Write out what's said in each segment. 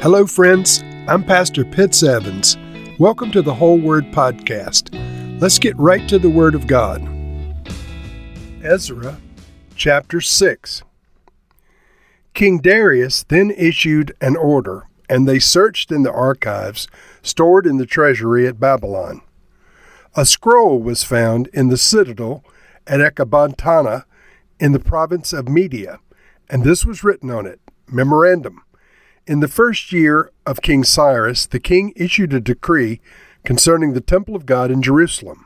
Hello, friends. I'm Pastor Pitts Evans. Welcome to the Whole Word Podcast. Let's get right to the Word of God. Ezra chapter 6. King Darius then issued an order, and they searched in the archives stored in the treasury at Babylon. A scroll was found in the citadel at Ecbatana in the province of Media, and this was written on it Memorandum in the first year of King Cyrus, the king issued a decree concerning the temple of God in Jerusalem.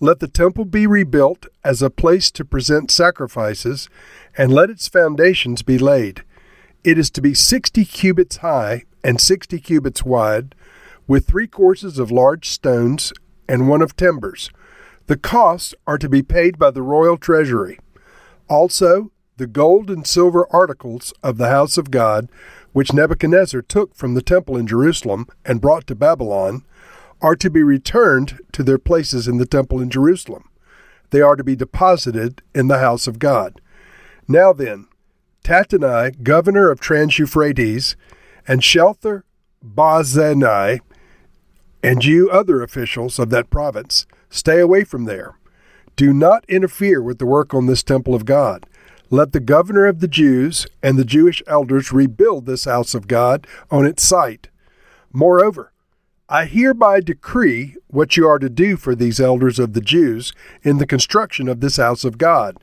Let the temple be rebuilt as a place to present sacrifices, and let its foundations be laid. It is to be sixty cubits high and sixty cubits wide, with three courses of large stones and one of timbers. The costs are to be paid by the royal treasury. Also, the gold and silver articles of the house of God which Nebuchadnezzar took from the temple in Jerusalem and brought to Babylon, are to be returned to their places in the temple in Jerusalem. They are to be deposited in the house of God. Now then, Tattenai, governor of Trans Euphrates, and Shethar Bozenai, and you other officials of that province, stay away from there. Do not interfere with the work on this temple of God. Let the governor of the Jews and the Jewish elders rebuild this house of God on its site. Moreover, I hereby decree what you are to do for these elders of the Jews in the construction of this house of God.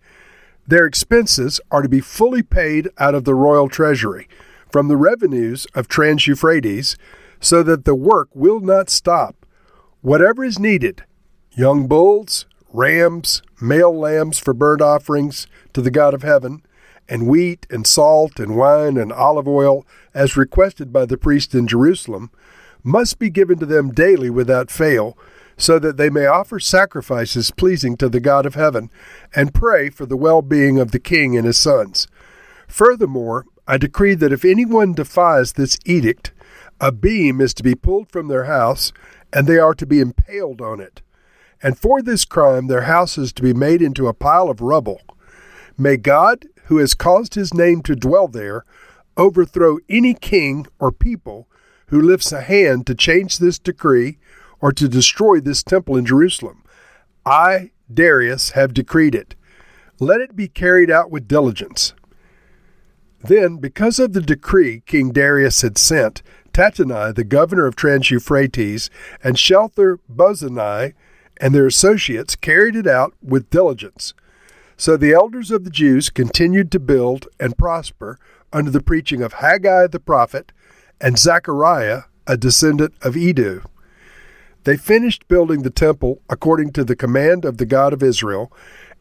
Their expenses are to be fully paid out of the royal treasury, from the revenues of Trans Euphrates, so that the work will not stop. Whatever is needed young bulls, rams, male lambs for burnt offerings to the God of heaven, and wheat and salt and wine and olive oil, as requested by the priest in Jerusalem, must be given to them daily without fail, so that they may offer sacrifices pleasing to the God of heaven, and pray for the well being of the king and his sons. Furthermore, I decree that if anyone defies this edict, a beam is to be pulled from their house, and they are to be impaled on it and for this crime their house is to be made into a pile of rubble. May God, who has caused his name to dwell there, overthrow any king or people who lifts a hand to change this decree or to destroy this temple in Jerusalem. I, Darius, have decreed it. Let it be carried out with diligence. Then, because of the decree King Darius had sent, Tattenai, the governor of Trans Euphrates, and Shethar Bozenai, and their associates carried it out with diligence. So the elders of the Jews continued to build and prosper under the preaching of Haggai the prophet and Zechariah, a descendant of Iddo. They finished building the temple according to the command of the God of Israel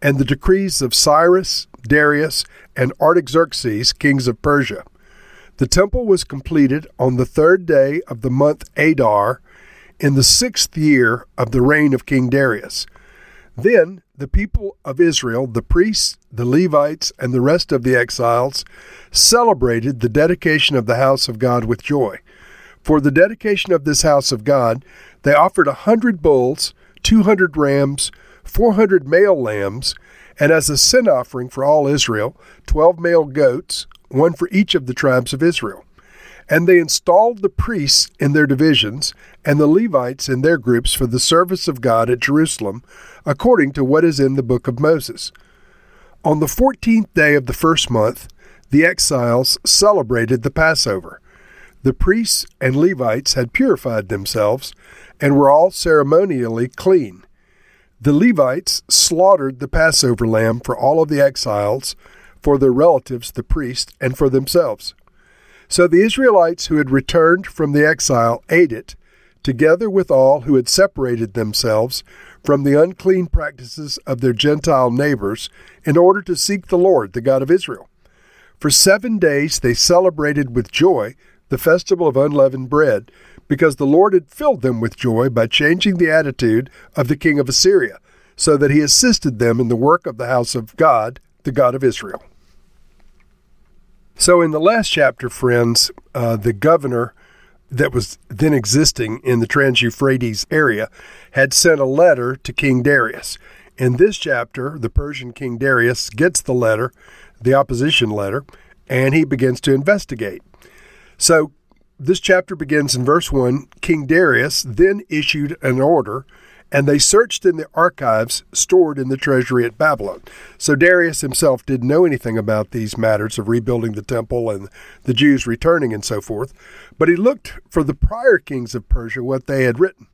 and the decrees of Cyrus, Darius, and Artaxerxes, kings of Persia. The temple was completed on the third day of the month Adar in the sixth year of the reign of King Darius. Then the people of Israel, the priests, the Levites, and the rest of the exiles, celebrated the dedication of the house of God with joy. For the dedication of this house of God, they offered a hundred bulls, two hundred rams, four hundred male lambs, and as a sin offering for all Israel, twelve male goats, one for each of the tribes of Israel. And they installed the priests in their divisions and the Levites in their groups for the service of God at Jerusalem, according to what is in the book of Moses. On the fourteenth day of the first month, the exiles celebrated the Passover. The priests and Levites had purified themselves and were all ceremonially clean. The Levites slaughtered the Passover lamb for all of the exiles, for their relatives, the priests, and for themselves. So the Israelites who had returned from the exile ate it, together with all who had separated themselves from the unclean practices of their Gentile neighbors, in order to seek the Lord, the God of Israel. For seven days they celebrated with joy the festival of unleavened bread, because the Lord had filled them with joy by changing the attitude of the king of Assyria, so that he assisted them in the work of the house of God, the God of Israel. So, in the last chapter, friends, uh, the governor that was then existing in the Trans Euphrates area had sent a letter to King Darius. In this chapter, the Persian King Darius gets the letter, the opposition letter, and he begins to investigate. So, this chapter begins in verse 1 King Darius then issued an order, and they searched in the archives stored in the treasury at Babylon. So Darius himself didn't know anything about these matters of rebuilding the temple and the Jews returning and so forth, but he looked for the prior kings of Persia what they had written.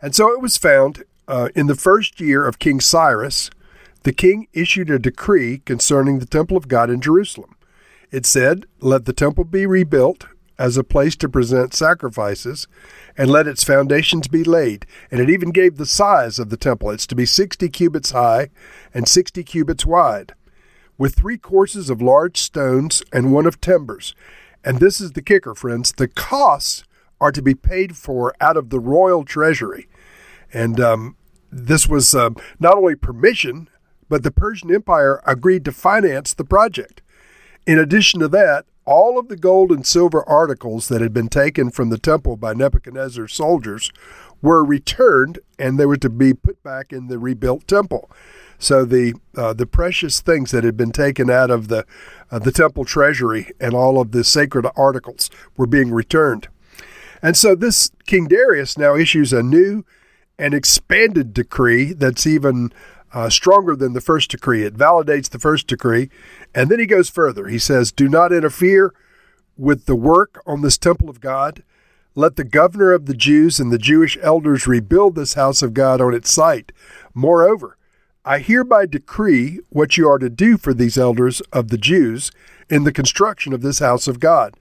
And so it was found uh, in the first year of King Cyrus, the king issued a decree concerning the temple of God in Jerusalem. It said, Let the temple be rebuilt as a place to present sacrifices, and let its foundations be laid. And it even gave the size of the temple. It's to be sixty cubits high and sixty cubits wide, with three courses of large stones and one of timbers. And this is the kicker, friends the costs are to be paid for out of the royal treasury. And um, this was uh, not only permission, but the Persian Empire agreed to finance the project. In addition to that, all of the gold and silver articles that had been taken from the temple by Nebuchadnezzar's soldiers were returned and they were to be put back in the rebuilt temple. So the uh, the precious things that had been taken out of the uh, the temple treasury and all of the sacred articles were being returned. And so this King Darius now issues a new and expanded decree that's even uh, stronger than the first decree. It validates the first decree. And then he goes further. He says, Do not interfere with the work on this temple of God. Let the governor of the Jews and the Jewish elders rebuild this house of God on its site. Moreover, I hereby decree what you are to do for these elders of the Jews in the construction of this house of God.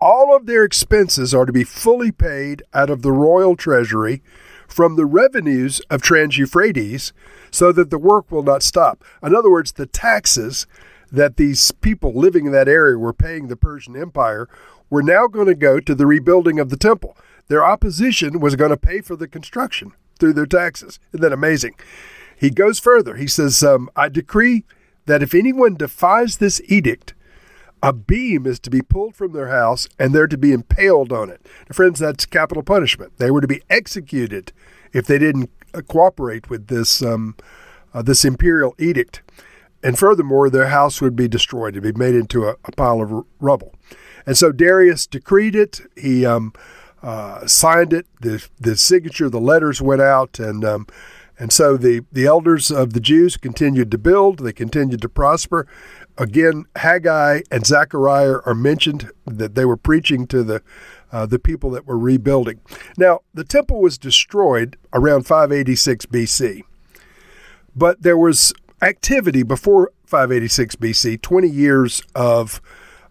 All of their expenses are to be fully paid out of the royal treasury from the revenues of Trans Euphrates so that the work will not stop. In other words, the taxes that these people living in that area were paying the Persian Empire were now going to go to the rebuilding of the temple. Their opposition was going to pay for the construction through their taxes. Isn't that amazing? He goes further. He says, um, I decree that if anyone defies this edict, a beam is to be pulled from their house and they're to be impaled on it. Now, friends, that's capital punishment. They were to be executed if they didn't uh, cooperate with this um, uh, this imperial edict. And furthermore, their house would be destroyed and be made into a, a pile of rubble. And so Darius decreed it. He um, uh, signed it. The the signature, the letters went out, and um, and so the the elders of the Jews continued to build. They continued to prosper. Again, Haggai and Zechariah are mentioned that they were preaching to the uh, the people that were rebuilding. Now, the temple was destroyed around 586 BC, but there was activity before 586 BC, 20 years of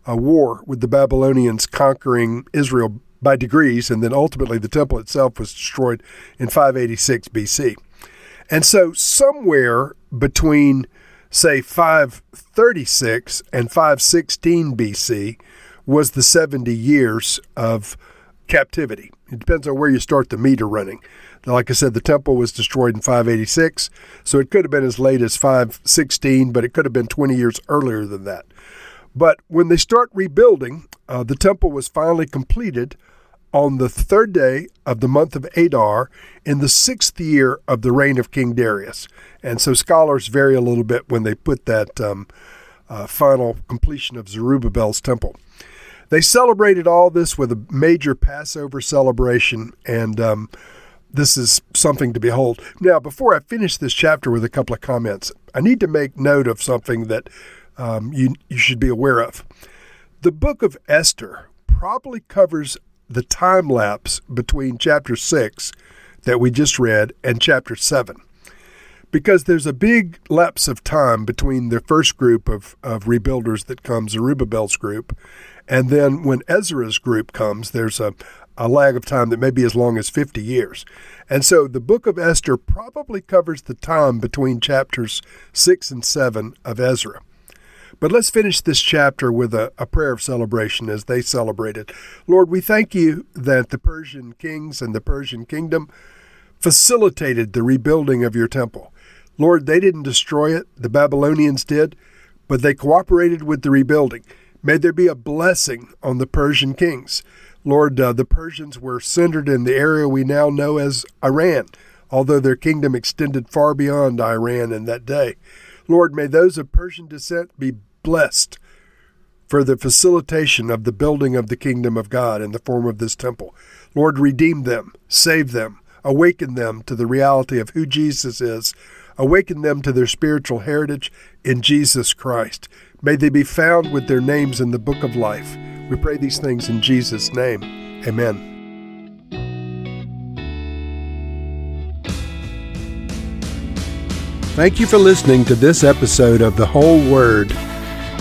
a war with the Babylonians conquering Israel by degrees, and then ultimately the temple itself was destroyed in 586 BC. And so, somewhere between, say, 536 and 516 BC, was the 70 years of captivity. It depends on where you start the meter running. Like I said, the temple was destroyed in 586, so it could have been as late as 516, but it could have been 20 years earlier than that. But when they start rebuilding, uh, the temple was finally completed on the third day of the month of Adar in the sixth year of the reign of King Darius. And so scholars vary a little bit when they put that um, uh, final completion of Zerubbabel's temple. They celebrated all this with a major Passover celebration, and um, this is something to behold. Now, before I finish this chapter with a couple of comments, I need to make note of something that um, you, you should be aware of. The book of Esther probably covers the time lapse between chapter 6 that we just read and chapter 7 because there's a big lapse of time between the first group of, of rebuilders that comes, Zerubbabel's group, and then when Ezra's group comes, there's a, a lag of time that may be as long as 50 years. And so the book of Esther probably covers the time between chapters 6 and 7 of Ezra. But let's finish this chapter with a, a, prayer of celebration as they celebrated. Lord, we thank you that the Persian kings and the Persian kingdom facilitated the rebuilding of your temple. Lord, they didn't destroy it, the Babylonians did, but they cooperated with the rebuilding. May there be a blessing on the Persian kings. Lord, uh, the Persians were centered in the area we now know as Iran, although their kingdom extended far beyond Iran in that day. Lord, may those of Persian descent be blessed for the facilitation of the building of the kingdom of God in the form of this temple. Lord, redeem them, save them, awaken them to the reality of who Jesus is, awaken them to their spiritual heritage in Jesus Christ. May they be found with their names in the book of life. We pray these things in Jesus' name. Amen. Thank you for listening to this episode of The Whole Word.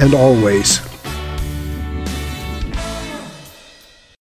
and always.